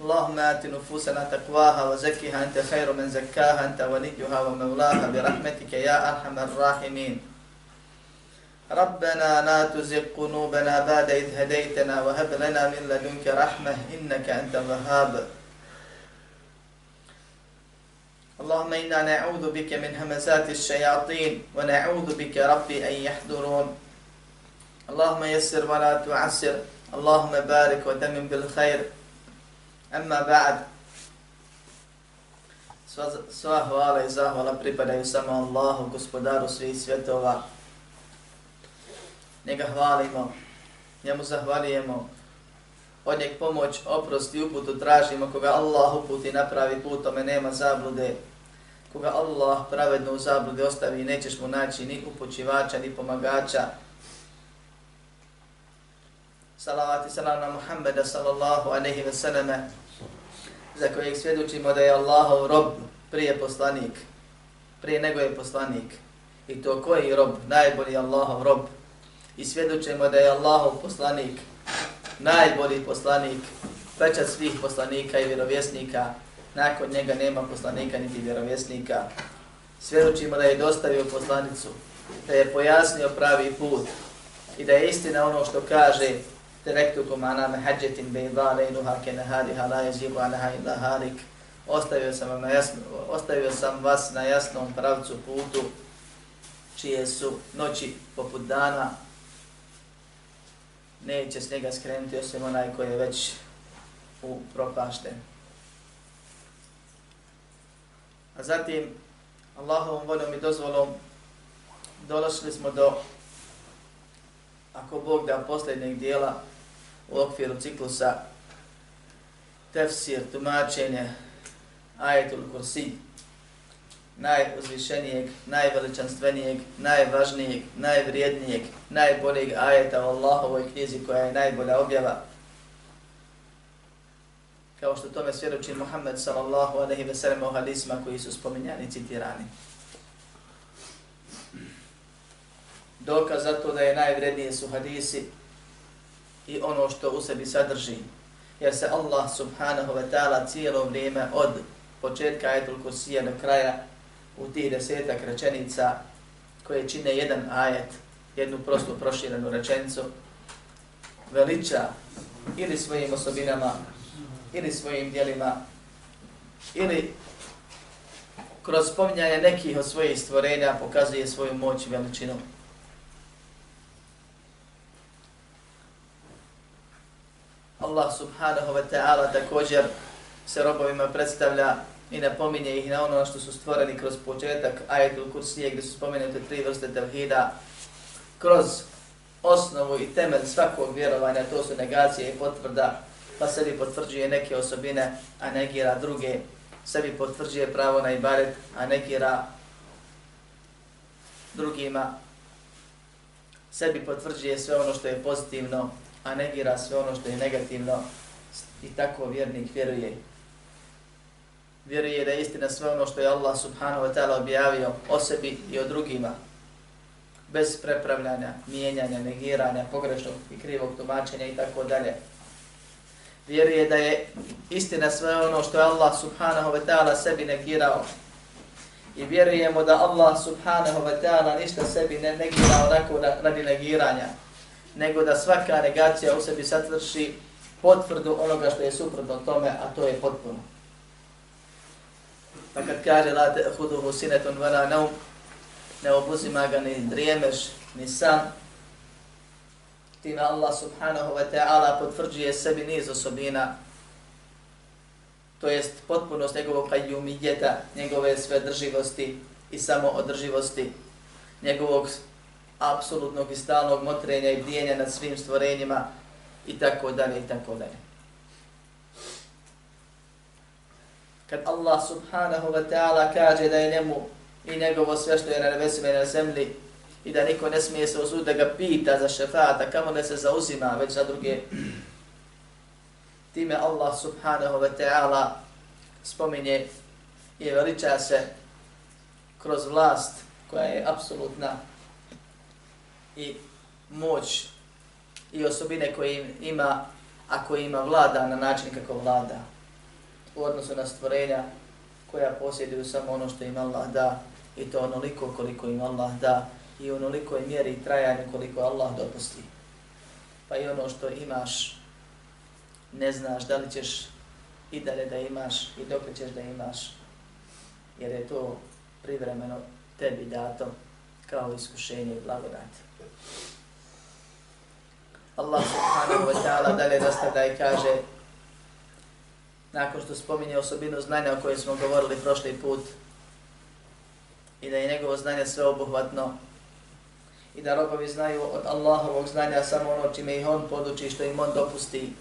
اللهم آت نفوسنا تقواها وزكها أنت خير من زكاها أنت وليها ومولاها برحمتك يا أرحم الراحمين. ربنا لا تزغ قلوبنا بعد إذ هديتنا وهب لنا من لدنك رحمة إنك أنت الوهاب. اللهم إنا نعوذ بك من همزات الشياطين ونعوذ بك ربي أن يحضرون. اللهم يسر ولا تعسر. اللهم بارك وتمم بالخير. Amma ba'd. Sva, sva hvala i zahvala pripadaju samo Allahu, gospodaru svih svjetova. Njega hvalimo, njemu zahvalijemo. Od njeg pomoć, oprost i uputu tražimo. Koga Allah uputi napravi put, tome nema zablude. Koga Allah pravedno u zablude ostavi, nećeš mu naći ni upućivača, ni pomagača. Salavat i salam na Muhammeda sallallahu aleyhi ve selleme, za kojeg svjedočimo da je Allahov rob prije poslanik, prije nego je poslanik. I to koji rob, najbolji Allahov rob. I svjedočimo da je Allahov poslanik, najbolji poslanik, pečat svih poslanika i vjerovjesnika. Nakon njega nema poslanika niti vjerovjesnika. Svjedočimo da je dostavio poslanicu, da je pojasnio pravi put i da je istina ono što kaže Terektukum ana mehađetin bejda lejnuha ke nehariha la jezibu anaha illa harik. Ostavio sam, vam na jasno, ostavio sam vas na jasnom pravcu putu, čije su noći poput dana, neće s njega skrenuti osim onaj koji je već u propašten. A zatim, Allahovom voljom i dozvolom, dolašli smo do, ako Bog da, posljednjeg dijela u okviru ciklusa tefsir, tumačenje ajetul kursi, najuzvišenijeg, najveličanstvenijeg, najvažnijeg, najvrijednijeg, najboljeg ajeta u Allahovoj knjizi koja je najbolja objava. Kao što tome svjedoči Muhammed sallallahu alaihi ve sellem u hadisma koji su spominjani i citirani. Dokaz za to da je najvrednije su hadisi i ono što u sebi sadrži. Jer se Allah subhanahu wa ta'ala cijelo vrijeme od početka ajetul kursija do kraja u tih desetak rečenica koje čine jedan ajet, jednu prostu proširenu rečenicu, veliča ili svojim osobinama, ili svojim dijelima, ili kroz spominjanje nekih od svojih stvorenja pokazuje svoju moć i veličinu. Allah subhanahu wa ta'ala također se robovima predstavlja i napominje ih na ono što su stvoreni kroz početak ajetul kursije gdje su spomenute tri vrste tevhida. Kroz osnovu i temelj svakog vjerovanja, to su negacije i potvrda, pa sebi potvrđuje neke osobine, a negira druge, sebi potvrđuje pravo na ibaret, a negira drugima, sebi potvrđuje sve ono što je pozitivno, a negira sve ono što je negativno i tako vjernik vjeruje. Vjeruje da je istina sve ono što je Allah subhanahu wa ta'ala objavio o sebi i o drugima, bez prepravljanja, mijenjanja, negiranja, pogrešnog i krivog tumačenja i tako dalje. Vjeruje da je istina sve ono što je Allah subhanahu wa ta'ala sebi negirao i vjerujemo da Allah subhanahu wa ta'ala ništa sebi ne negira onako radi negiranja, nego da svaka negacija u sebi satvrši potvrdu onoga što je suprotno tome, a to je potpuno. Pa kad kaže la te huduhu sinetun vana naum, ne obuzima ga ni drijemeš, ni san, time Allah subhanahu wa ta'ala potvrđuje sebi niz osobina, to jest potpunost njegovog kajumijeta, njegove sve drživosti i samoodrživosti, njegovog apsolutnog i stalnog motrenja i bdijenja nad svim stvorenjima i tako dalje i tako dalje. Kad Allah subhanahu wa ta'ala kaže da je njemu i njegovo sve što je na nebesima i na zemlji i da niko ne smije se osuditi da ga pita za šefata, kamo ne se zauzima već za druge. Time Allah subhanahu wa ta'ala spominje i veliča se kroz vlast koja je apsolutna i moć i osobine koje ima, a koje ima vlada na način kako vlada u odnosu na stvorenja koja posjeduju samo ono što im Allah da i to onoliko koliko im Allah da i onoliko je mjeri i trajanje koliko Allah dopusti. Pa i ono što imaš ne znaš da li ćeš i dalje da imaš i dok ćeš da imaš jer je to privremeno tebi dato kao iskušenje i blagodat. Allah subhanahu wa ta'ala dalje nastavlja i kaže nakon što spominje osobinu znanja o kojoj smo govorili prošli put i da je njegovo znanje sveobuhvatno i da robovi znaju od Allahovog znanja samo ono čime ih on poduči što im on dopusti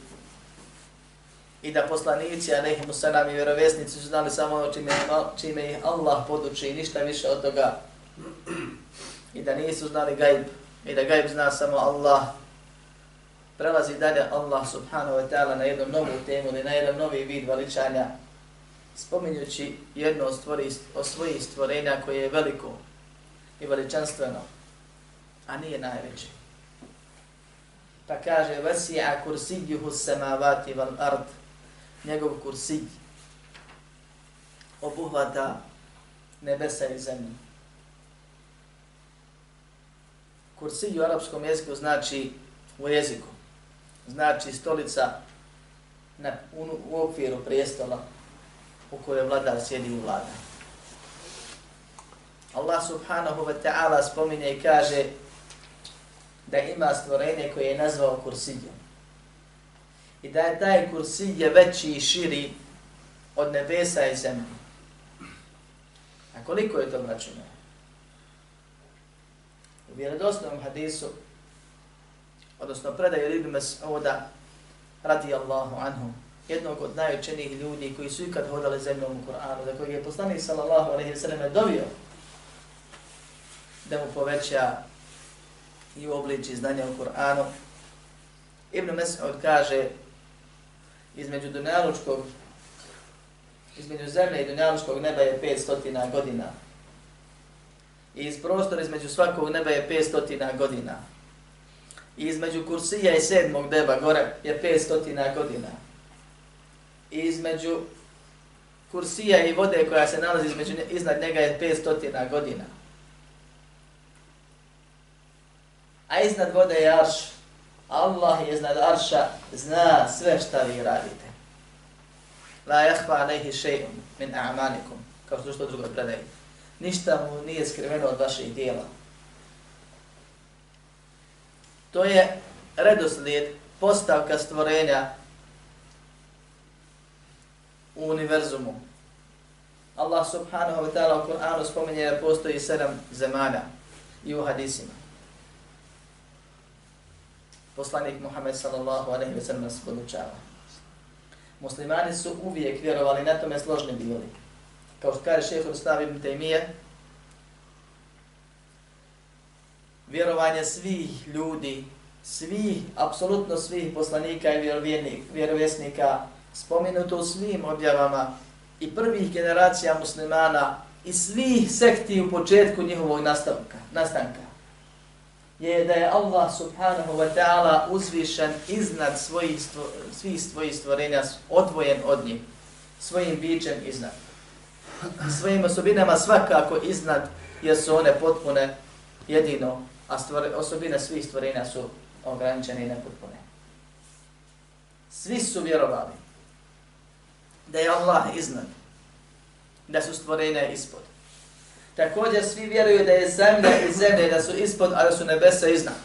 i da poslanici, a nehimu sanam i vjerovjesnici su znali samo ono čime, čime ih Allah poduči i ništa više od toga. I da nisu znali gajb i da gajb zna samo Allah. Prelazi dalje Allah subhanahu wa ta'ala na jednu novu temu ili na jedan novi vid veličanja spominjući jedno od, stvori, od svojih stvorenja koje je veliko i veličanstveno a nije najveće. Pa kaže vasi'a kursijuhu samavati val ard njegov kursij obuhvata nebesa i zemlju. Kursij u arapskom jeziku znači u jeziku, znači stolica na, u, u okviru prijestola u kojoj vladar sjedi u vlada. Allah subhanahu wa ta'ala spominje i kaže da ima stvorenje koje je nazvao kursijom i da je taj kursi je veći i širi od nebesa i zemlje. A koliko je to mračeno? U vjerodostojnom hadisu, odnosno predaju Ibn Mas'uda, radi Allahu anhu, jednog od najučenijih ljudi koji su ikad hodali zemljom u Kur'anu, za kojeg je poslanik sallallahu alaihi wa sallam dovio da mu poveća i u obliči znanja u Kur'anu. Ibn Mas'ud kaže, između Dunjalučkog, između zemlje i Dunjalučkog neba je 500 godina. I iz prostora između svakog neba je 500 godina. I između Kursija i sedmog neba gore je 500 godina. I između Kursija i vode koja se nalazi između, iznad njega je 500 godina. A iznad vode je Arš, Allah je iznad arša, zna sve šta vi radite. La jahva alaihi še'un min a'manikum, kao što što drugo predaje. Ništa mu nije skriveno od vaših dijela. To je redoslijed, postavka stvorenja u univerzumu. Allah subhanahu wa ta'ala u Kur'anu spominje da postoji sedam zemalja i u hadisima poslanik Muhammed sallallahu alaihi wa sallam nas podučava. Muslimani su uvijek vjerovali, na tome složni bili. Kao što kaže šehr Ustav ibn Taymiye, vjerovanje svih ljudi, svih, apsolutno svih poslanika i vjerovjesnika, spominuto u svim objavama i prvih generacija muslimana i svih sekti u početku njihovog nastavka, nastanka je da je Allah subhanahu wa ta'ala uzvišen iznad svojih, stvo, svih svojih stvorenja, odvojen od njih, svojim bićem iznad. Svojim osobinama svakako iznad, jer su one potpune jedino, a stvore, osobine svih stvorenja su ograničene i nepotpune. Svi su vjerovali da je Allah iznad, da su stvorenja ispod. Također svi vjeruju da je zemlja i zemlje da su ispod, a da su nebesa iznad.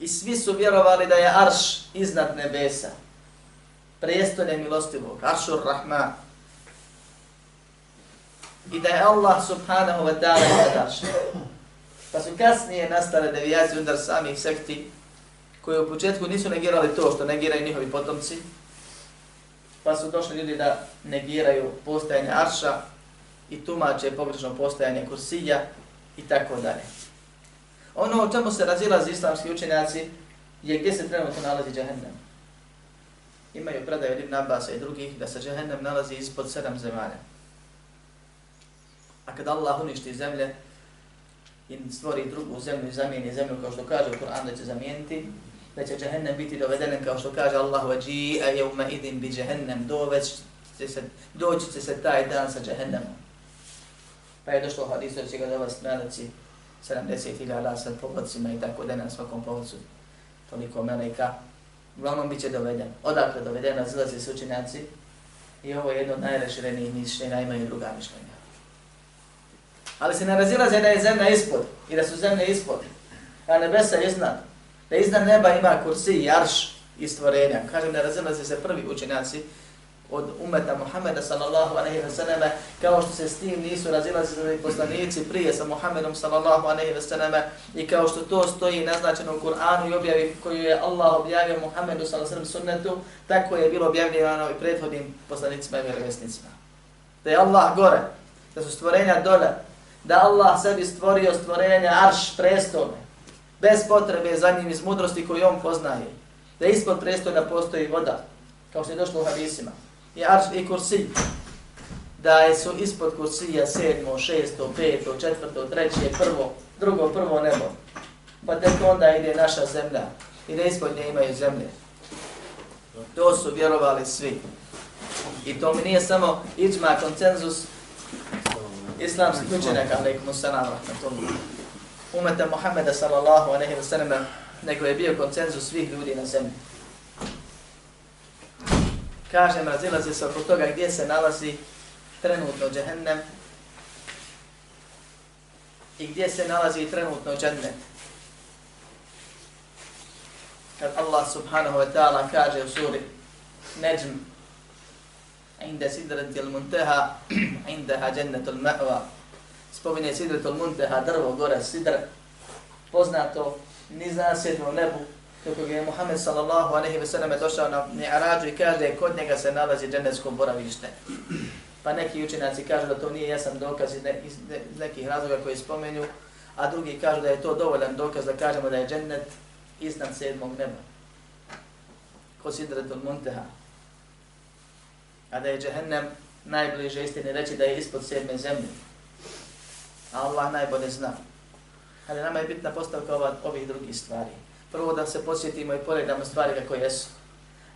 I svi su vjerovali da je arš iznad nebesa. Prijestolje milostivog, aršur rahman. I da je Allah subhanahu wa ta'ala iznad arša. Pa su kasnije nastale devijacije undar samih sekti koji u početku nisu negirali to što negiraju njihovi potomci. Pa su došli ljudi da negiraju postajanje arša i tumače pogrešno postojanje kursija i tako dalje. Ono o čemu se razilazi islamski učenjaci je gdje se trenutno nalazi džahennem. Imaju predaj od Ibn Abbas i drugih da se džahennem nalazi ispod sedam zemalja. A kada Allah uništi zemlje i stvori drugu zemlju i zamijeni zemlju kao što kaže u Kur'an da će zamijeniti, da će džahennem biti doveden kao što kaže Allah vađi a jevma idim bi džahennem doveć se, doći će se taj dan sa džahennemom. Pa je došlo hadis da će ga dovesti meleci 70.000 sa pobocima i tako da na svakom povodcu toliko meleka. Uglavnom bit će doveden. Odakle doveden, razilaze se učenjaci i ovo je jedno od najraširenijih mišljenja, imaju druga mišljenja. Ali se ne razilaze da je zemlja ispod i da su zemlje ispod, a nebesa iznad. Da iznad neba ima kursi i arš i stvorenja. Kažem, ne razilaze se prvi učenjaci, od umeta Muhammeda sallallahu alejhi ve selleme kao što se s tim nisu razilazili poslanici prije sa Muhammedom sallallahu alejhi ve selleme i kao što to stoji naznačeno u Kur'anu i objavi koju je Allah objavio Muhammedu sallallahu alejhi ve sunnetu tako je bilo objavljeno i prethodnim poslanicima i vjerovjesnicima. Da je Allah gore da su stvorenja dole da Allah sebi stvorio stvorenja arš prestolne bez potrebe za njim iz mudrosti koju on poznaje da ispod prestolja postoji voda kao što je došlo u hadisima i arš i kursi, da je su ispod kursija sedmo, šesto, peto, četvrto, treće, prvo, drugo, prvo nebo. Pa tek onda ide naša zemlja i da ispod nje imaju zemlje. To su vjerovali svi. I to mi nije samo iđma koncenzus islamskih učenjaka, alaikum salam, rahmatullahi. Umeta Muhammeda sallallahu alaihi wa sallam, nego je bio koncenzus svih ljudi na zemlji kažem, razilaze se oko toga gdje se nalazi trenutno džehennem. I gdje se nalazi trenutno džennet. Kad Allah subhanahu wa ta'ala kaže u suri Najm inda sidratil munteha indaha džennetul ma'va spominje sidratul munteha drvo gore sidr. Poznato niza sedmo nebu kako je Muhammed sallallahu alaihi ve sellem došao na Mi'arađu i kaže kod njega se nalazi dženevsko boravište. Pa neki učenjaci kažu da to nije jasan dokaz iz, ne, iz nekih razloga koji spomenu, a drugi kažu da je to dovoljan dokaz da kažemo da je džennet iznad sedmog neba. Ko sidretul Munteha. A da je džehennem najbliže istine reći da je ispod sedme zemlje. A Allah najbolje zna. Ali nama je bitna postavka ovih drugih stvari prvo da se posjetimo i poredamo stvari kako jesu.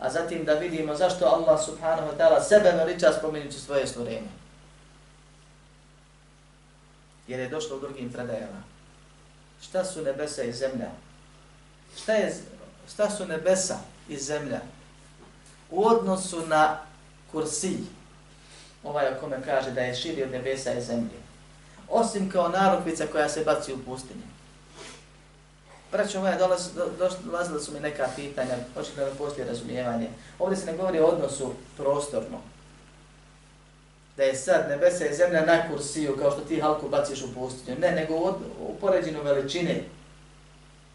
A zatim da vidimo zašto Allah subhanahu wa ta'ala sebe veliča spominjući svoje stvorenje. Jer je došlo u drugim predajama. Šta su nebesa i zemlja? Šta, je, šta su nebesa i zemlja? U odnosu na kursij, ovaj o kome kaže da je širi od nebesa i zemlje. Osim kao narukvica koja se baci u pustinju. Braćo moja, dolaz, do, dolazila su mi neka pitanja, očekno da postoji razumijevanje. Ovdje se ne govori o odnosu prostorno. Da je sad nebesa i zemlja na kursiju, kao što ti halku baciš u pustinju. Ne, nego u, u poređenu veličine.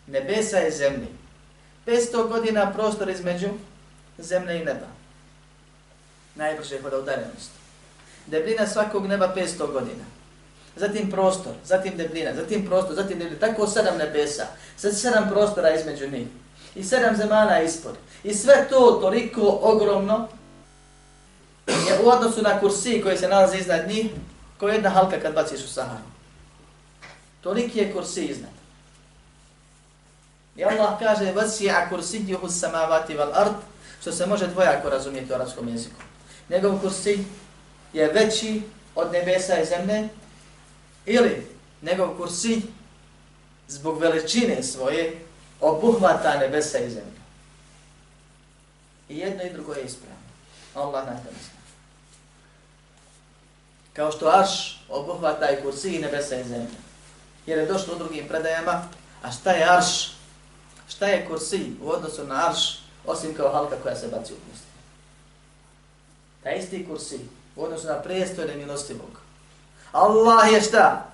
Nebesa i zemlji. 500 godina prostor između zemlje i neba. Najbrže hoda udaljenost. Debljina svakog neba 500 godina zatim prostor, zatim debljina, zatim prostor, zatim debljina, tako sedam nebesa, sad sedam prostora između njih i sedam zemana ispod. I sve to toliko ogromno je u odnosu na kursi koji se nalazi iznad njih, kao jedna halka kad baciš u Saharu. Toliki je kursi iznad. I Allah kaže, vasi'a kursijuhu samavati val ard, što se može dvojako razumjeti u arabskom jeziku. Njegov kursi je veći od nebesa i zemlje, ili njegov kursi zbog veličine svoje obuhvata nebesa i zemlju. I jedno i drugo je ispravno. Allah najbolje zna. Kao što Arš obuhvata i kursi i nebesa i zemlju. Jer je došlo u drugim predajama, a šta je Arš? Šta je kursi u odnosu na Arš, osim kao halka koja se baci u pusti? Taj isti kursi u odnosu na prijestojne milostivog Allah je šta?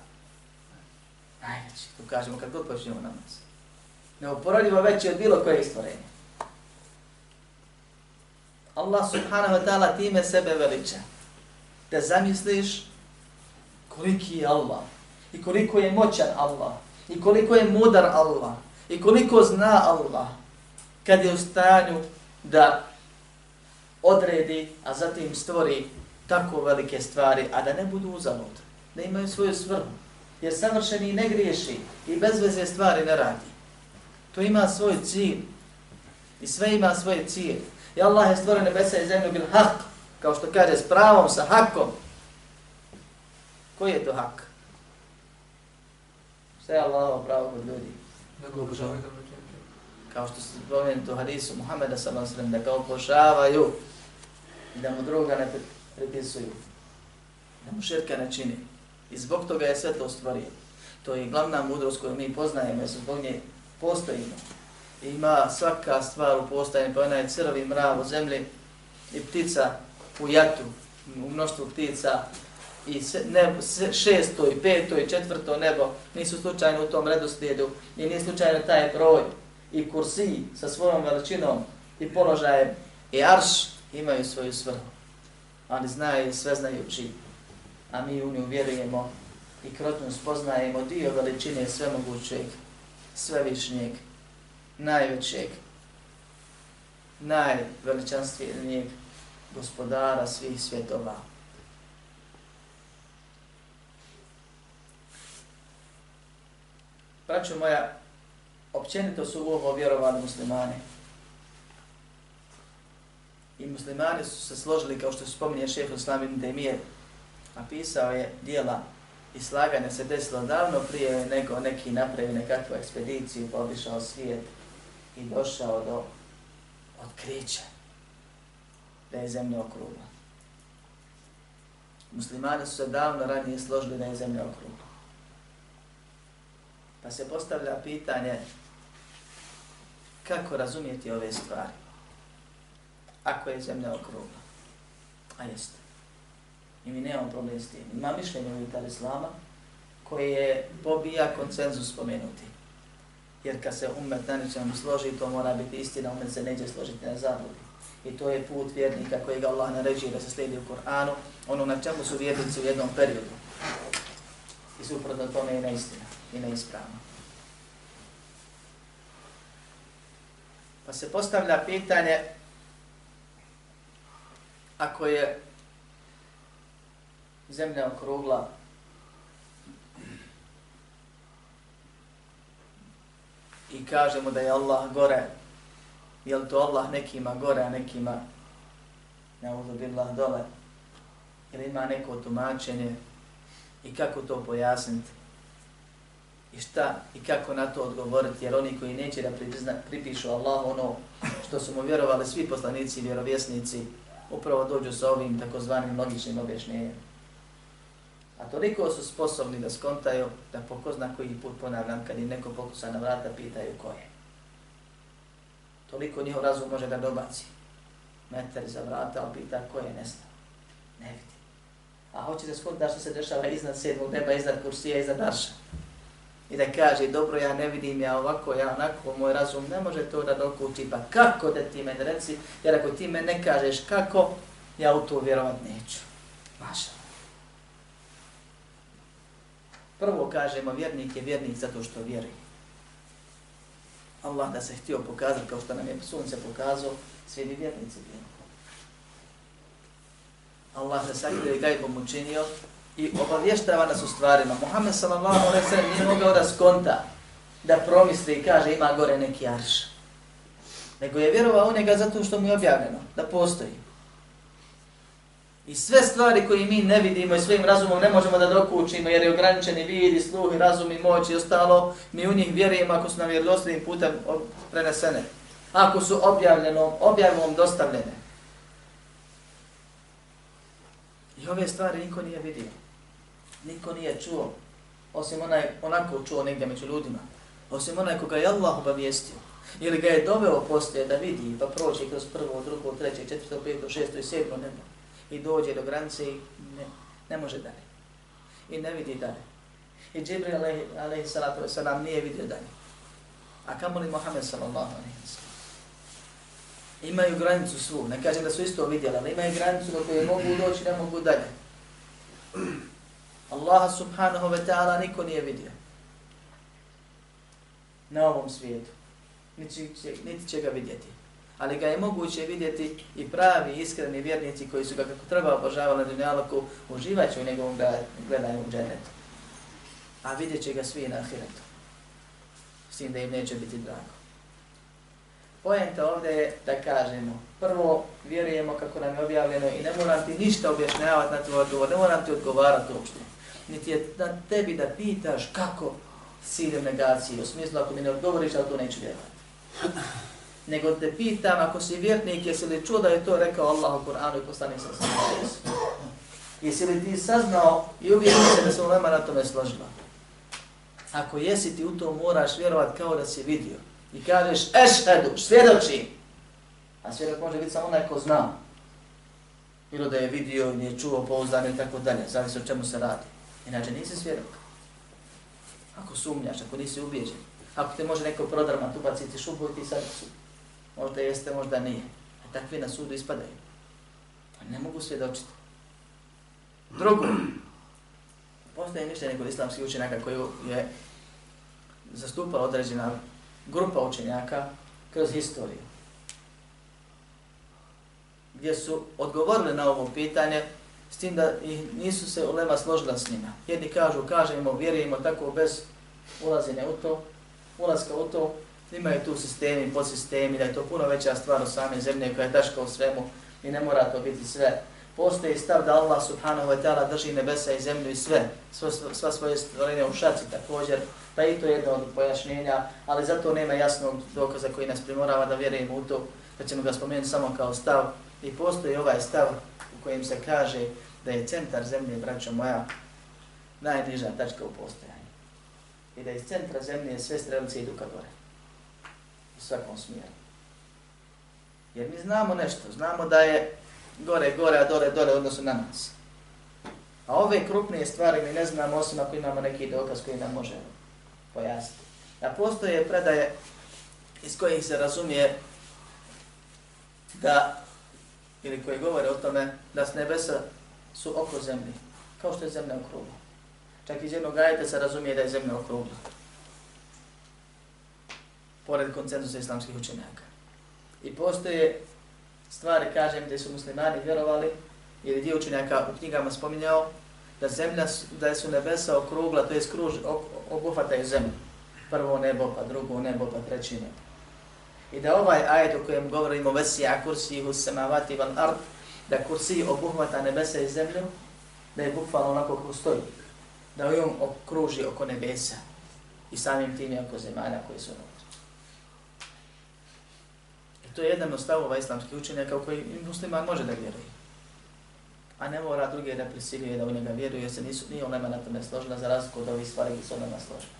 Najveći, to kažemo kad god počnemo namaz. Neuporodivo veći od bilo koje stvorenje. Allah subhanahu wa ta'ala time sebe veliča. Da zamisliš koliki je Allah i koliko je moćan Allah i koliko je mudar Allah i koliko zna Allah kad je u stanju da odredi, a zatim stvori tako velike stvari, a da ne budu uzalud, da imaju svoju svrhu. Jer savršeni ne griješi i bez veze stvari ne radi. To ima svoj cilj. I sve ima svoje cilje. I Allah je stvorio nebesa i zemlju bil hak, kao što kaže, s pravom, sa hakom. Koji je to hak? Šta je Allah pravo kod ljudi? Kao što se spomenuti u hadisu Muhammeda s.a.v. da ga obožavaju i da mu druga ne pripisuju. Da mu širka ne čini. I zbog toga je sve to stvorio. To je glavna mudrost koju mi poznajemo, jer zbog nje postojimo. I ima svaka stvar u postajanju, pa onaj crvi mrav u zemlji i ptica u jatu, u mnoštvu ptica, i se, nebo, šesto i peto i četvrto nebo nisu slučajno u tom redoslijedu i nije slučajno taj broj i kursi sa svojom veličinom i položajem i arš imaju svoju svrhu. Oni znaju i sve znajući, a mi u nju vjerujemo i kroz nju spoznajemo dio veličine svemogućeg, svevišnjeg, najvećeg, najveličanstvenijeg gospodara svih svjetova. Braćo moja, općenito su u ovo vjerovali muslimani. I muslimani su se složili, kao što se spominje šehr Islam ibn Demir, napisao je dijela i slaganje se desilo davno prije nego neki napravi nekakvu ekspediciju, obišao svijet i došao do otkrića da je zemlja okrugla. Muslimani su se davno ranije složili da je zemlja okrugla. Pa se postavlja pitanje kako razumijeti ove stvari ako je zemlja okrugla. A jeste. I mi nemamo problem s tim. Ima mišljenje unutar Islama koje je pobija koncenzus spomenuti. Jer kad se umet na nečem složi, to mora biti istina, umet se neće složiti na zabludi. I to je put vjernika koji ga Allah naređuje da se slijedi u Koranu, ono na čemu su vjernici u jednom periodu. I suprotno tome je neistina i neispravno. Pa se postavlja pitanje ako je zemlja okrugla, i kažemo da je Allah gore, je li to Allah nekima gore, a nekima ne billah dole, ili ima neko tumačenje? I kako to pojasniti? I šta? I kako na to odgovoriti, jer oni koji neće da pripizna, pripišu Allah ono što su mu vjerovali svi poslanici i vjerovjesnici, upravo dođu sa ovim takozvanim logičnim objašnjenjem. A toliko su sposobni da skontaju da po zna koji put ponavljam kad im neko pokusa na vrata pitaju ko je. Toliko njihov razum može da dobaci. Meter za vrata, ali pita ko je nestao. Ne vidi. A hoće da skonta što se dešava iznad sedmog neba, iznad kursija, iznad arša. I da kaže, dobro, ja ne vidim, ja ovako, ja onako, moj razum ne može to da dokući, pa kako da ti meni reci, jer ako ti me ne kažeš kako, ja u to vjerovat neću. Mašala. Prvo kažemo, vjernik je vjernik zato što vjeruje. Allah da se htio pokazati kao što nam je sunce pokazao, svi bi vjernici bili. Allah da sakrio i gajbom učinio i obavještava nas u stvarima. Muhammed sallallahu alaihi sallam nije mogao da skonta, da promisli i kaže ima gore neki arš. Nego je vjerovao u njega zato što mu je objavljeno, da postoji. I sve stvari koje mi ne vidimo i svojim razumom ne možemo da dokučimo jer je ograničeni vidi, sluh i razum i moć i ostalo, mi u njih vjerujemo ako su nam vjerodostojnim putem prenesene. Ako su objavljenom, objavom dostavljene. I ove stvari niko nije vidio. Niko nije čuo. Osim onaj, onako čuo negdje među ljudima. Osim onaj koga je Allah obavijestio. Ili ga je doveo poslije da vidi pa prođe kroz prvo, drugo, treće, četvrto, peto, šesto i sedmo nebo i dođe do granice i ne, ne može dalje. I ne vidi dalje. I Džibril alaihi salatu wasalam nije vidio dalje. A kamo li Mohamed sallallahu alaihi wasalam? Imaju granicu svu, ne kažem da su isto vidjeli, ali imaju granicu do koje mogu doći, ne mogu dalje. Allaha subhanahu wa ta'ala niko nije vidio. Na ovom svijetu. Niti će, niti će ga vidjeti. Ali ga je moguće vidjeti i pravi, iskreni vjernici koji su ga kako treba obožavali na dunjalaku, uživat u njegovom gledanju u dženetu. A vidjet će ga svi na ahiretu. S tim da im neće biti drago. Pojenta ovdje je da kažemo, prvo vjerujemo kako nam je objavljeno i ne moram ti ništa objašnjavati na tvoj odgovor, ne moram ti odgovarati uopšte. Niti je na tebi da pitaš kako ciljem negacije, u smislu ako mi ne odgovoriš, ali to neću vjerovati. Nego te pitam, ako si vjernik, jesi li čuo da je to rekao Allah u Kur'anu i poslanik sa sam Jesi li ti saznao i uvijek se da se ulema na tome složila? Ako jesi, ti u to moraš vjerovat kao da si vidio i kažeš ešhedu, svjedoči. A svjedok može biti samo onaj ko zna. Bilo da je vidio, nije čuo, pouzdano i tako dalje. Zavisi o čemu se radi. Inače nisi svjedok. Ako sumnjaš, ako nisi ubijeđen. Ako te može neko prodrmat, ubaciti šubu i ti sad su. Možda jeste, možda nije. A takvi na sudu ispadaju. Pa ne mogu svjedočiti. Drugo, postoje mišljenje kod islamskih učenjaka koji je zastupala određena grupa učenjaka kroz historiju. Gdje su odgovorili na ovo pitanje s tim da ih nisu se ulema složila s njima. Jedni kažu, kažemo, vjerujemo tako bez ulazine u to, ulazka u to, imaju tu sistemi, podsistemi, da je to puno veća stvar od same zemlje koja je daška u svemu i ne mora to biti sve. Postoji stav da Allah subhanahu wa ta'ala drži nebesa i zemlju i sve, sva, sva svoje stvorenje u šaci također, Pa i to je jedno od pojašnjenja, ali zato nema jasnog dokaza koji nas primorava da vjerujemo u to, da ćemo ga spomenuti samo kao stav. I postoji ovaj stav u kojem se kaže da je centar zemlje, braćo moja, najbliža tačka u postojanju. I da iz centra zemlje sve strelice idu ka gore. Svakom smjeru. Jer mi znamo nešto, znamo da je gore, gore, a dole, dole odnosno na nas. A ove krupnije stvari mi ne znamo osim ako imamo neki dokaz koji nam može pojasniti. Da postoje predaje iz kojih se razumije da, ili koji govore o tome, da s nebesa su oko zemlje, kao što je zemlja okrugla. Čak iz jednog ajeta se razumije da je zemlja okrugla. Pored koncenzusa islamskih učenjaka. I postoje stvari, kažem, gdje su muslimani vjerovali, ili dio učenjaka u knjigama spominjao, da zemlja, da su nebesa okrugla, to je skruž, obuhvataju zemlju. Prvo nebo, pa drugo nebo, pa treći nebo. I da ovaj ajet o kojem govorimo vesija kursi hus samavati van ard, da kursi obuhvata nebesa i zemlju, da je bukvalno onako kako stoji. Da on okruži oko nebesa i samim tim oko zemalja koji su unutra. To je jedan od stavova islamskih učenjaka u koji musliman može da vjeruje a ne mora druge da prisiljuje da u njega vjeruje, jer se nisu, nije ulema na tome složena za razliku od ovih stvari gdje su ulema složena.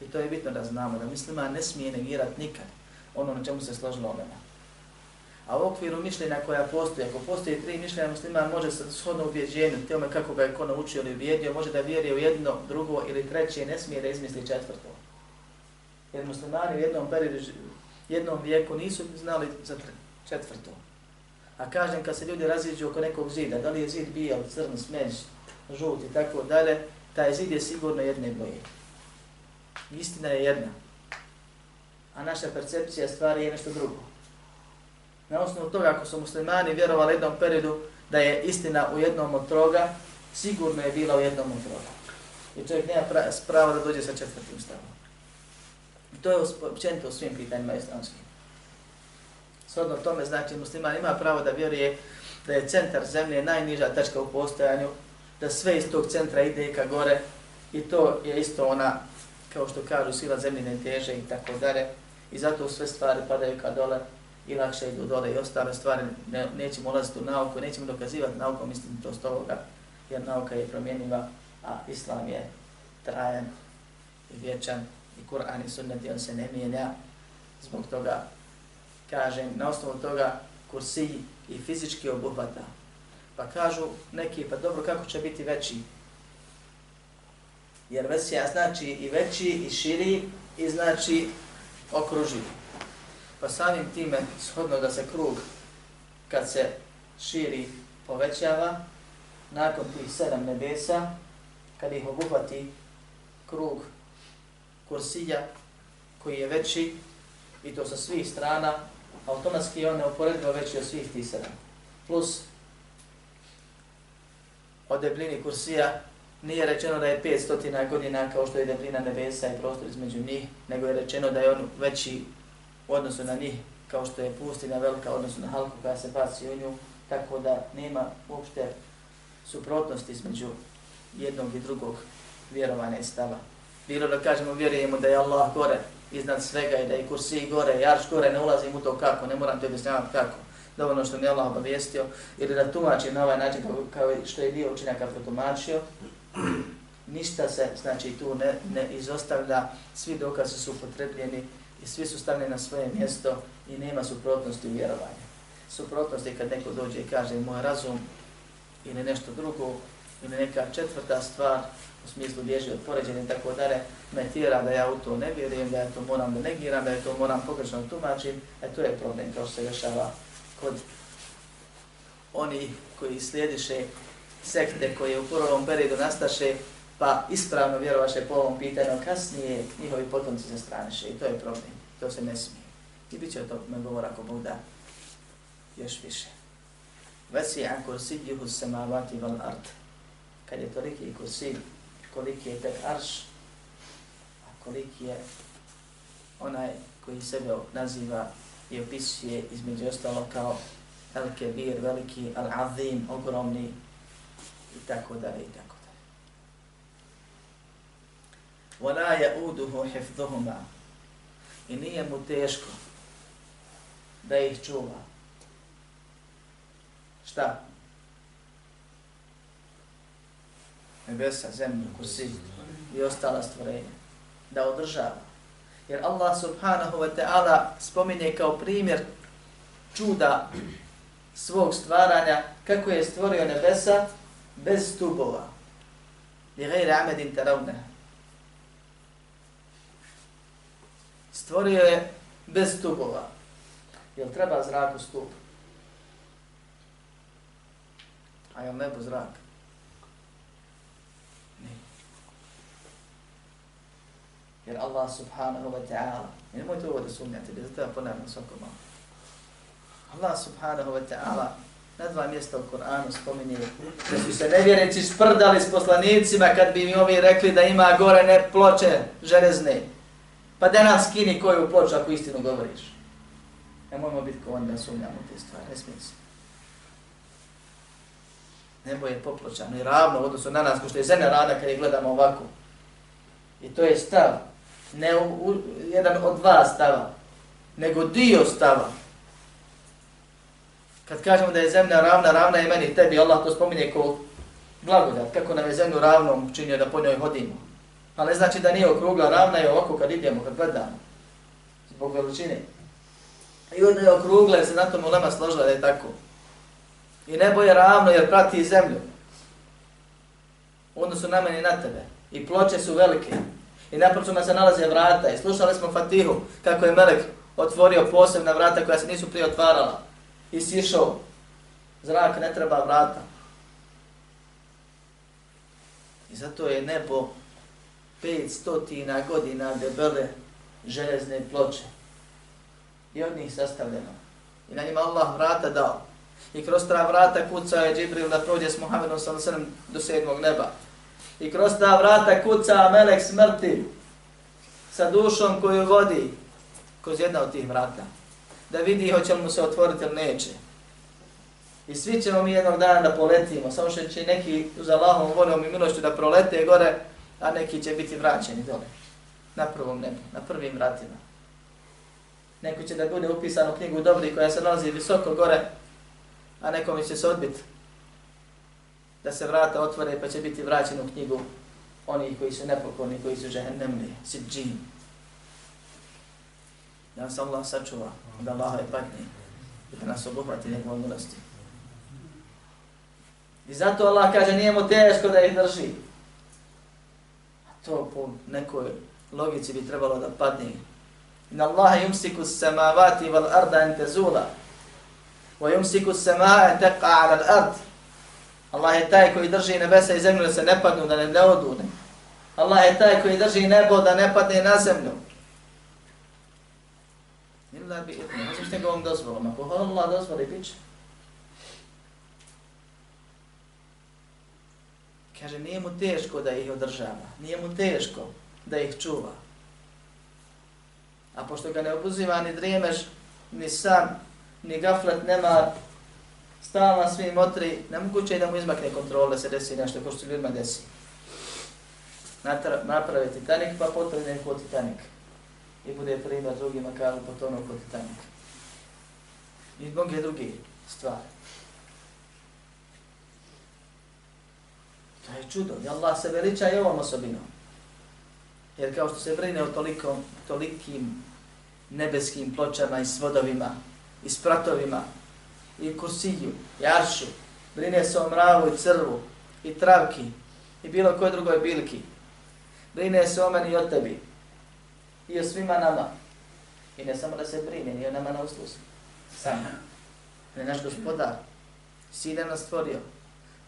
I to je bitno da znamo, da mislima ne smije negirati nikad ono na čemu se složila ulema. A u okviru mišljenja koja postoji, ako postoji tri mišljenja musliman može se shodno ubjeđenju, tome kako ga je ko naučio ili uvjedio, može da vjeruje u jedno, drugo ili treće, ne smije da izmisli četvrto. Jer muslimani u jednom periodu, jednom vijeku nisu znali za četvrto. A kažem, kad se ljudi raziđu oko nekog zida, da li je zid bijel, crn, smeđ, žut i tako dalje, taj zid je sigurno jedne boje. Istina je jedna. A naša percepcija stvari je nešto drugo. Na osnovu toga, ako su muslimani vjerovali jednom periodu da je istina u jednom od troga, sigurno je bila u jednom od troga. I čovjek nema prava da dođe sa četvrtim stavom. To je općenito u svim pitanjima islamskim. Shodno tome znači musliman ima pravo da vjeruje da je centar zemlje najniža tačka u postojanju, da sve iz tog centra ide ka gore i to je isto ona, kao što kažu, sila zemljine teže i tako dalje. I zato sve stvari padaju ka dole i lakše idu dole i ostale stvari ne, nećemo ulaziti u nauku, nećemo dokazivati naukom mislim to jer nauka je promjenjiva, a islam je trajan i vječan i Kur'an i sunnet on se ne mijenja. Zbog toga kažem, na osnovu toga kursi i fizički obuhvata. Pa kažu neki, pa dobro, kako će biti veći? Jer vesija znači i veći, i širi, i znači okruživi. Pa samim time, shodno da se krug, kad se širi, povećava, nakon tih sedam nebesa, kad ih obuhvati krug kursija koji je veći i to sa svih strana, automatski je on neuporedivo veći od svih tih sedam. Plus o debljini kursija nije rečeno da je 500 godina kao što je debljina nebesa i prostor između njih, nego je rečeno da je on veći u odnosu na njih kao što je pustina velika odnosu na halku koja se baci u nju, tako da nema uopšte suprotnosti između jednog i drugog vjerovanja i stava. Bilo da kažemo vjerujemo da je Allah gore iznad svega i da je kursi gore, jarš gore, ne ulazim u to kako, ne moram te objašnjavati kako. Dovoljno što mi je Allah obavijestio ili da tumači na ovaj način kao, kao što je dio učenjaka protumačio, ništa se znači tu ne, ne izostavlja, svi dokazi su upotrebljeni i svi su stavljeni na svoje mjesto i nema suprotnosti u vjerovanju. Suprotnosti kad neko dođe i kaže moj razum ili nešto drugo ili neka četvrta stvar u smislu bježi od poređenja i tako dalje, me tjera da ja u to ne vjerujem, da ja to moram da negiram, da ja to moram pogrešno tumačiti, e to je problem kao što se rešava kod oni koji slijediše sekte koje u prvom periodu nastaše, pa ispravno vjerovaše po ovom pitanju, kasnije njihovi potomci se straniše i to je problem, to se ne smije. I bit će o tome govor ako Bog da još više. Vesi an kursijuhu samavati val ard. Kad je toliki kursi, koliki je tek arš, a koliki je onaj koji sebe naziva i opisuje između ostalo kao El Kebir, veliki, Al Azim, ogromni i tako dalje i tako dalje. Wala يَعُودُهُ hifdhuhuma. I nije mu teško da ih čuva. Šta? Nebesa, zemlju, kursi i ostala stvorenja. Da održava. Jer Allah subhanahu wa ta'ala spominje kao primjer čuda svog stvaranja kako je stvorio nebesa bez stubova. Li gajri amedin taravne. Stvorio je bez stubova. Jel treba zraku stup? A jel nebo zrak? Jer Allah subhanahu wa ta'ala, nemojte ovo da sumnjate, da zato ja ponavljam svako malo. Allah subhanahu wa ta'ala na dva mjesta u Koranu spominje da su se nevjernici sprdali s poslanicima kad bi mi ovi rekli da ima gore ne ploče železne. Pa da nam skini koju ploču ako istinu govoriš. Ne mojmo biti ko onda sumnjamo te stvari, ne smije se. Nebo je popločano i ravno u odnosu na nas, ko što je zemlja rada kad je gledamo ovako. I to je stav, ne u, u, jedan od dva stava, nego dio stava. Kad kažemo da je zemlja ravna, ravna je meni tebi, Allah to spominje ko blagodat, kako nam je zemlju ravnom činio da po njoj hodimo. Ali ne znači da nije okrugla, ravna je ovako kad idemo, kad gledamo, zbog veličine. I onda je okrugla jer se na tom ulema složila da je tako. I nebo je ravno jer prati zemlju. Onda su na meni na tebe. I ploče su velike. I napročima se nalaze vrata. I slušali smo Fatihu kako je Melek otvorio posebna vrata koja se nisu prije otvarala i sišao. Zrak ne treba vrata. I zato je nebo 500 godina debele železne ploče. I od njih sastavljeno. I na njima Allah vrata dao. I kroz ta vrata kucao je Džibril da prođe s Muhammedom s.a.v. do sedmog neba. I kroz ta vrata kuca melek smrti sa dušom koju vodi kroz jedna od tih vrata da vidi hoće li mu se otvoriti ili neće. I svi ćemo mi jednog dana da poletimo, samo što će neki uz Allahom voljom i milošću da prolete gore, a neki će biti vraćeni dole, na prvom nebu, na prvim vratima. Neko će da bude upisan u knjigu dobri koja se nalazi visoko gore, a nekom će se odbiti da se vrata otvore pa će biti vraćen u knjigu oni koji su nepokorni, koji su žehennemni, siđini. Da nas Allah sačuva od Allaha je patnje i da nas obuhvati njegovom milosti. I zato Allah kaže nije mu teško da ih drži. A to po nekoj logici bi trebalo da padne. In Allah yumsiku samavati wal arda an tazula wa yumsiku samaa an taqa ala al ard Allah je taj koji drži nebesa i zemlju da se ne padnu, da ne, ne odu. Ne. Allah je taj koji drži nebo da ne padne na zemlju. Illa bi idni, možeš njegovom dozvolom. Ako Allah dozvoli, bit će. Kaže, nije mu teško da ih održava. Nije mu teško da ih čuva. A pošto ga ne obuziva ni drijemeš, ni san, ni gaflet, nema stalna svi motri, nemoguće je da mu izmakne kontrole, se desi nešto ko što ljudima desi. Naprave Titanic, pa potrebe kod Titanic. I bude primjer drugima kao pa potonu kod Titanic. I mnoge druge stvari. To je čudo. I Allah se veliča i ovom osobinom. Jer kao što se brine o tolikom, tolikim nebeskim pločama i svodovima i spratovima i kursiju i aršu, brine se o mravu i crvu i travki i bilo koje drugoj bilki. Brine se o meni i o tebi i o svima nama. I ne samo da se brine, ni o nama na usluzi. Sam. Ne naš gospodar. Sine nas stvorio.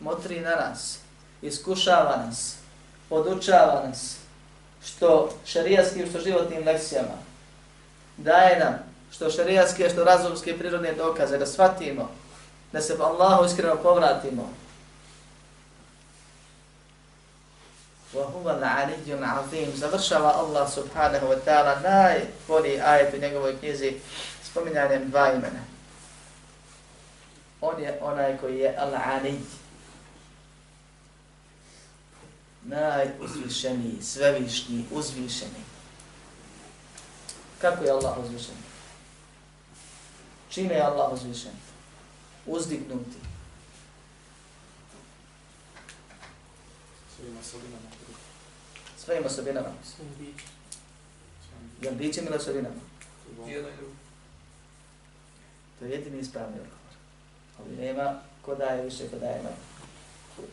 Motri na nas. Iskušava nas. Podučava nas što šarijaskim, što životnim lekcijama daje nam što šarijaske, što razumske prirodne dokaze, da shvatimo, da se Allahu iskreno povratimo. وَهُوَ الْعَلِيُّ الْعَظِيمُ Završava Allah subhanahu wa ta'ala najbolji ajet u njegovoj knjizi spominjanjem dva imena. On je onaj koji je Al-Alij, najuzvišeniji, svevišnji, uzvišeni. Kako je Allah uzvišen? Čime je Allah uzvišen? Uzdignuti. Svojim osobinama. Svojim osobinama. Svojim bićem. Jel bićem ili osobinama? Jedno i drugo. To je jedini ispravni odgovor. Ali nema ko daje više, ko daje manje.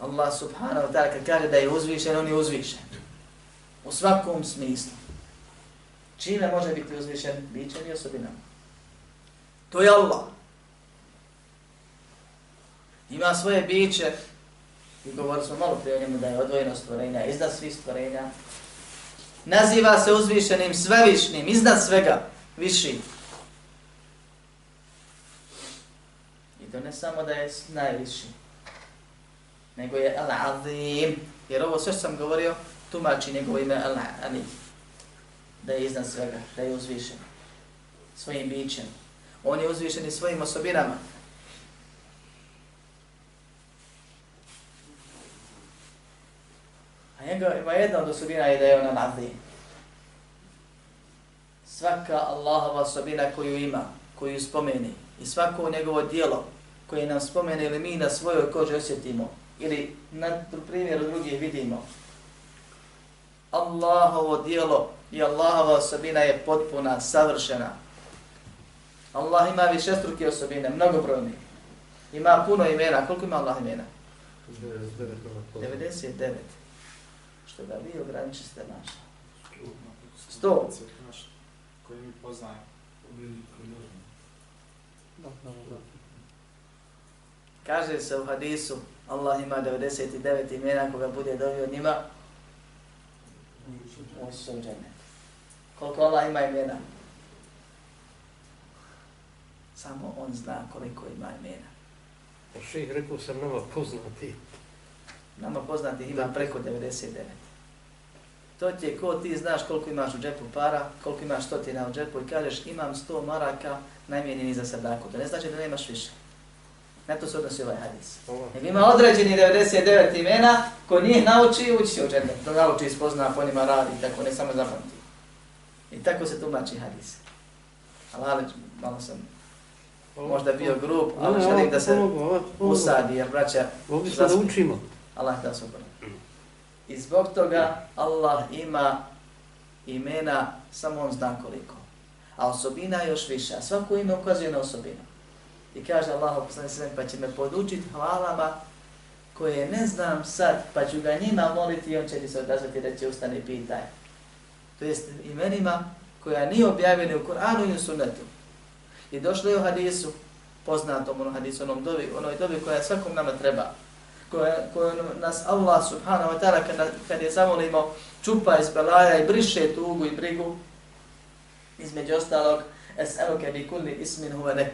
Allah subhanahu wa ta'ala kad kaže da je uzvišen, on je uzvišen. U svakom smislu. Čime može biti uzvišen? Bićem i osobinama. To je Allah. Ima svoje biće, i govorili smo malo prije o njemu da je odvojeno stvorenja, iznad svih stvorenja. Naziva se uzvišenim svevišnim, iznad svega, viši. I to ne samo da je najviši, nego je Al-Azim. Jer ovo sve što sam govorio, tumači njegovo ime Al-Azim. Da je iznad svega, da je uzvišen. Svojim bićem. On je uzvišen i svojim osobinama. A njega ima jedna od osobina je da je ona nadli. Svaka Allahova osobina koju ima, koju spomeni i svako njegovo dijelo koje nam spomene ili mi na svojoj koži osjetimo ili na primjeru drugih vidimo, Allahovo dijelo i Allahova osobina je potpuna, savršena. Allah ima više struke osobine, mnogo brojni. Ima puno imena. Koliko ima Allah imena? 99. Što ga vi ograničite naša. Sto. Koji mi poznajemo. Kaže se u hadisu, Allah ima 99 imena koga bude dovio njima, u suđene. Koliko Allah ima imena? Samo on zna koliko ima imena. Ših, rekao sam nama poznati. Nama poznati ima preko 99. To ti je ko ti znaš koliko imaš u džepu para, koliko imaš stotina u džepu i kažeš imam 100 maraka najmijenjeni za sadaku. To ne znači da nemaš više. Na to se odnosi ovaj hadis. Nego ima određeni 99 imena ko nije nauči, uči se u džepu. To nauči, spozna, po njima radi, tako ne samo zapamti. I tako se tumači hadis. Ali malo sam možda bio grup, ali želim da se usadi, jer braća... Ovdje smo da učimo. Allah da se I zbog toga Allah ima imena, samo on zna koliko. A osobina još više. A svako ime ukazuje na osobinu. I kaže Allah, se pa će me podučiti hvalama koje ne znam sad, pa ću ga njima moliti i on će ti se odazvati da će ustane i pitaj. To jest imenima koja nije objavljena u Kur'anu i u sunnetu. I došlo je u hadisu, poznatom onom hadisu, onom dovi, onoj dovi koja svakom nama treba. Koja, koju nas Allah subhanahu wa ta'ala kad, kad je zamolimo čupa iz belaja i briše tugu i brigu, između ostalog, es eluke bi kulli ismin huve nek.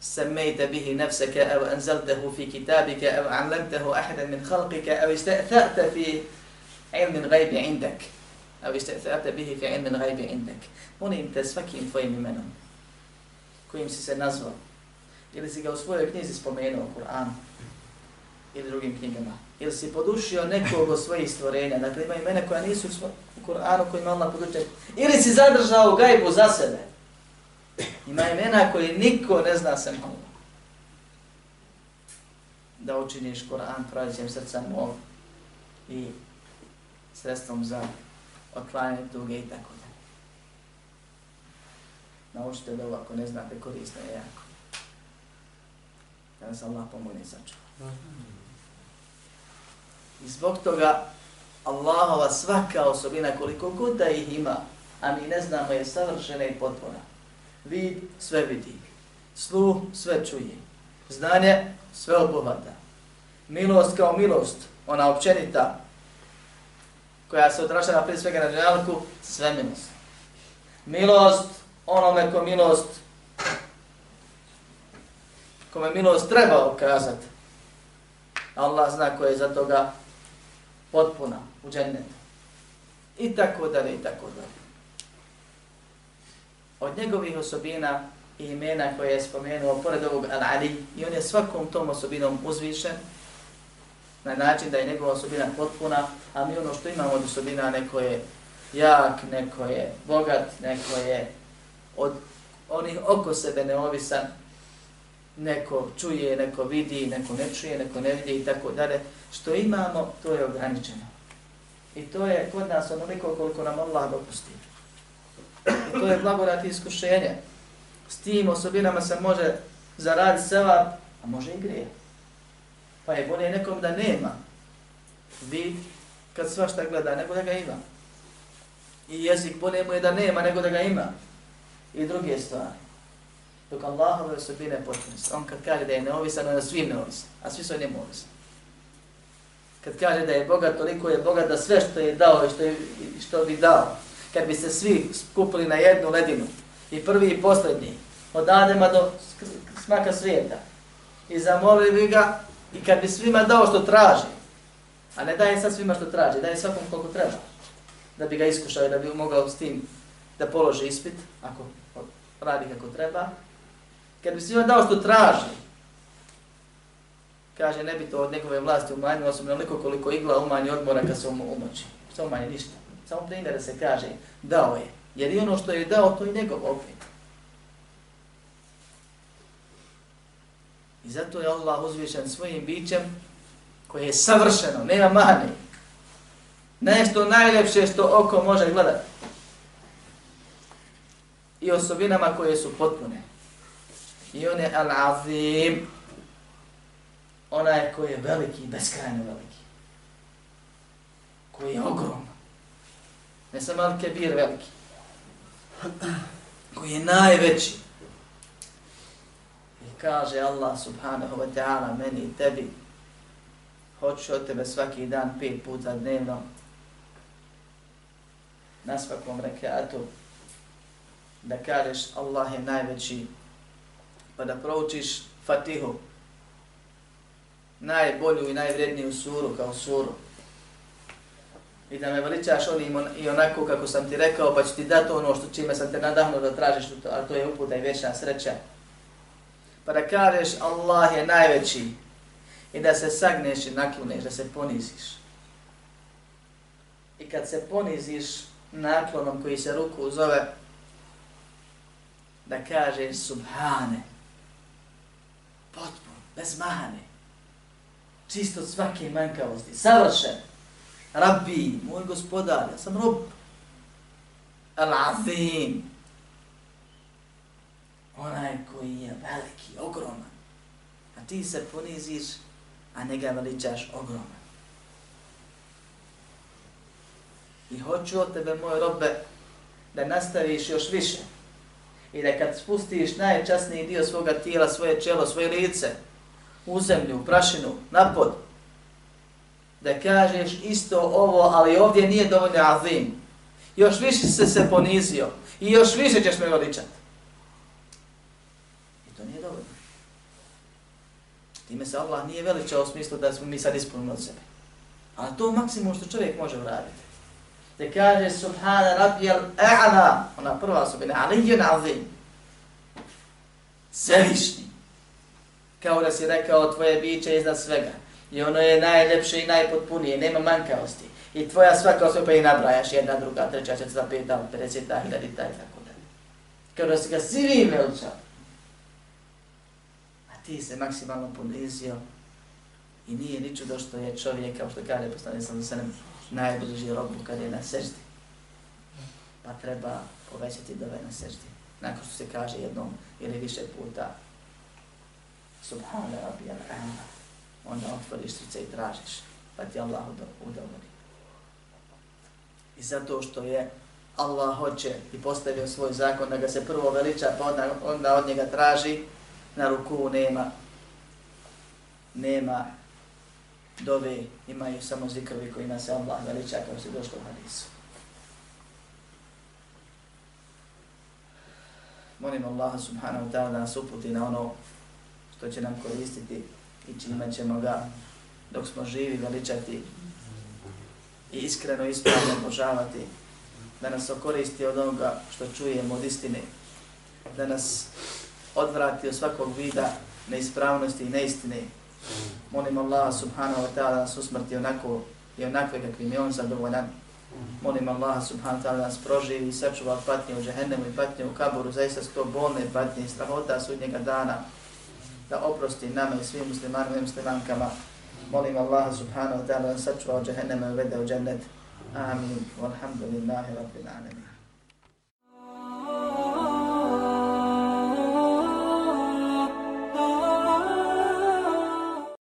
سميت bihi نفسك أو أنزلته في كتابك أو علمته أحدا من خلقك أو استأثرت في علم الغيب عندك أو استأثرت به في علم الغيب عندك هنا انت سفكي انفوي منهم kojim si se nazvao? Ili si ga u svojoj knjizi spomenuo u Kur'anu ili drugim knjigama? Ili si podušio nekog od svojih stvorenja? Dakle ima imena koja nisu u Kur'anu kojima Allah podučio ili si zadržao gajbu za sebe? Ima imena koje niko ne zna sem Allah. Da učiniš Kur'an prođem srca mol i sredstvom za otklanjanje duge i tako da. Naučite da ovo ako ne znate korisno je jako. Da nas Allah pomogne sačuva. I zbog toga Allahova svaka osobina koliko god da ih ima, a mi ne znamo je savršena i potpuna vid sve vidi, sluh sve čuje, znanje sve obuhvata, milost kao milost, ona općenita, koja se odrašava prije svega na dželku, sve milost. Milost, onome ko milost, kome milost treba ukazati, Allah zna koje je za toga potpuna u džennetu. I tako dalje, i tako dalje od njegovih osobina i imena koje je spomenuo pored ovog Al-Ali i on je svakom tom osobinom uzvišen na način da je njegova osobina potpuna, a mi ono što imamo od osobina neko je jak, neko je bogat, neko je od onih oko sebe neovisan, neko čuje, neko vidi, neko ne čuje, neko ne vidi i tako dalje. Što imamo, to je ograničeno. I to je kod nas onoliko koliko nam Allah dopusti. I to je blagodat i iskušenje. S tim osobinama se može zaraditi sevap, a može i grije. Pa je bolje nekom da nema vid kad svašta gleda, nego da ga ima. I jezik bolje mu je da nema, nego da ga ima. I druge stvari. Dok Allahove osobine potpuno On kad kaže da je neovisan, on je svim neovisan, a svi su njemu ovisan. Kad kaže da je bogat, toliko je bogat da sve što je dao i što, je, što bi dao, kad bi se svi skupili na jednu ledinu, i prvi i posljednji, od Adema do smaka svijeta, i zamolili bi ga, i kad bi svima dao što traži, a ne daje sad svima što traži, daje svakom koliko treba, da bi ga iskušao i da bi mogao s tim da položi ispit, ako radi kako treba, kad bi svima dao što traži, kaže ne bi to od njegove vlasti umanjilo, osim neliko koliko igla umanji odmora kad se umoći. Što umanji ništa. Samo primjer da se kaže, dao je. Jer i ono što je dao, to je njegov opet. I zato je Allah uzvišen svojim bićem koje je savršeno, nema mani. Nešto najljepše što oko može gledati. I osobinama koje su potpune. I on je al-azim, onaj koji je veliki, beskrajno veliki. Koji je ogrom ne samo Al-Kebir veliki, koji je najveći. I kaže Allah subhanahu wa ta'ala meni i tebi, hoću od tebe svaki dan pet puta dnevno, na svakom rekatu, da kažeš Allah je najveći, pa da proučiš Fatihu, najbolju i najvredniju suru kao suru, i da me veličaš onim i onako kako sam ti rekao, pa ću ti dati ono što čime sam te nadahnuo da tražiš, a to je uputa i večna sreća. Pa da kažeš Allah je najveći i da se sagneš i nakloneš, da se poniziš. I kad se poniziš naklonom koji se ruku zove, da kaže subhane, potpuno, bez mahane, čisto od svake manjkavosti, savršen, Rabbi, moj gospodar, ja sam rob. Al-Azim. Onaj koji je veliki, ogroman. A ti se poniziš, a njega veličaš ogroman. I hoću od tebe, moj robe, da nastaviš još više. I da kad spustiš najčasniji dio svoga tijela, svoje čelo, svoje lice, u zemlju, u prašinu, na pod, da kažeš isto ovo, ali ovdje nije dovoljno azim. Još više se se ponizio i još više ćeš me veličati. I to nije dovoljno. Time se Allah nije veličao u smislu da smo mi sad ispunili od sebe. A to je maksimum što čovjek može uraditi. Da kaže Subhana Rabbijal A'la, ona prva osobina, Aliyyun Azim. Svevišnji. Kao da si rekao tvoje biće iznad svega. I ono je najljepše i najpotpunije, nema manjkavosti. I tvoja svaka osoba pa i nabrajaš jedna, druga, treća, četvrta, peta, 50, hiljada i tako dalje. Kao da si ga svi veličao. A ti se maksimalno ponizio i nije niču do što je čovjek, kao što kaže poslani sam se najbliži robu kad je na seždi. Pa treba povećati dove na seždi. Nakon što se kaže jednom ili više puta Subhane rabbi al onda otvoriš srce i tražiš, pa ti Allah udovolji. I zato što je Allah hoće i postavio svoj zakon da ga se prvo veliča, pa onda, onda od njega traži, na ruku nema, nema dove, imaju samo zikrovi kojima se Allah veliča kao se došlo u hadisu. Molim Allah subhanahu wa ta'ala da nas uputi na ono što će nam koristiti i čime ćemo ga dok smo živi veličati i iskreno ispravno obožavati, da nas okoristi od onoga što čujemo od istine, da nas odvrati od svakog vida neispravnosti i neistine. Molim Allah subhanahu wa ta'ala da nas usmrti onako i onakve kakvim je on zadovoljan. Molim Allah subhanahu wa ta'ala da nas proživi i sačuva patnje u džehennemu i patnje u kaburu, zaista su to bolne patnje i strahota sudnjega dana da oprosti nama i svim muslimanima i muslimankama. Molim Allah subhanahu wa ta'ala da sačuva od džehennema i uvede u džennet. Amin. Walhamdulillahi rabbil alamin.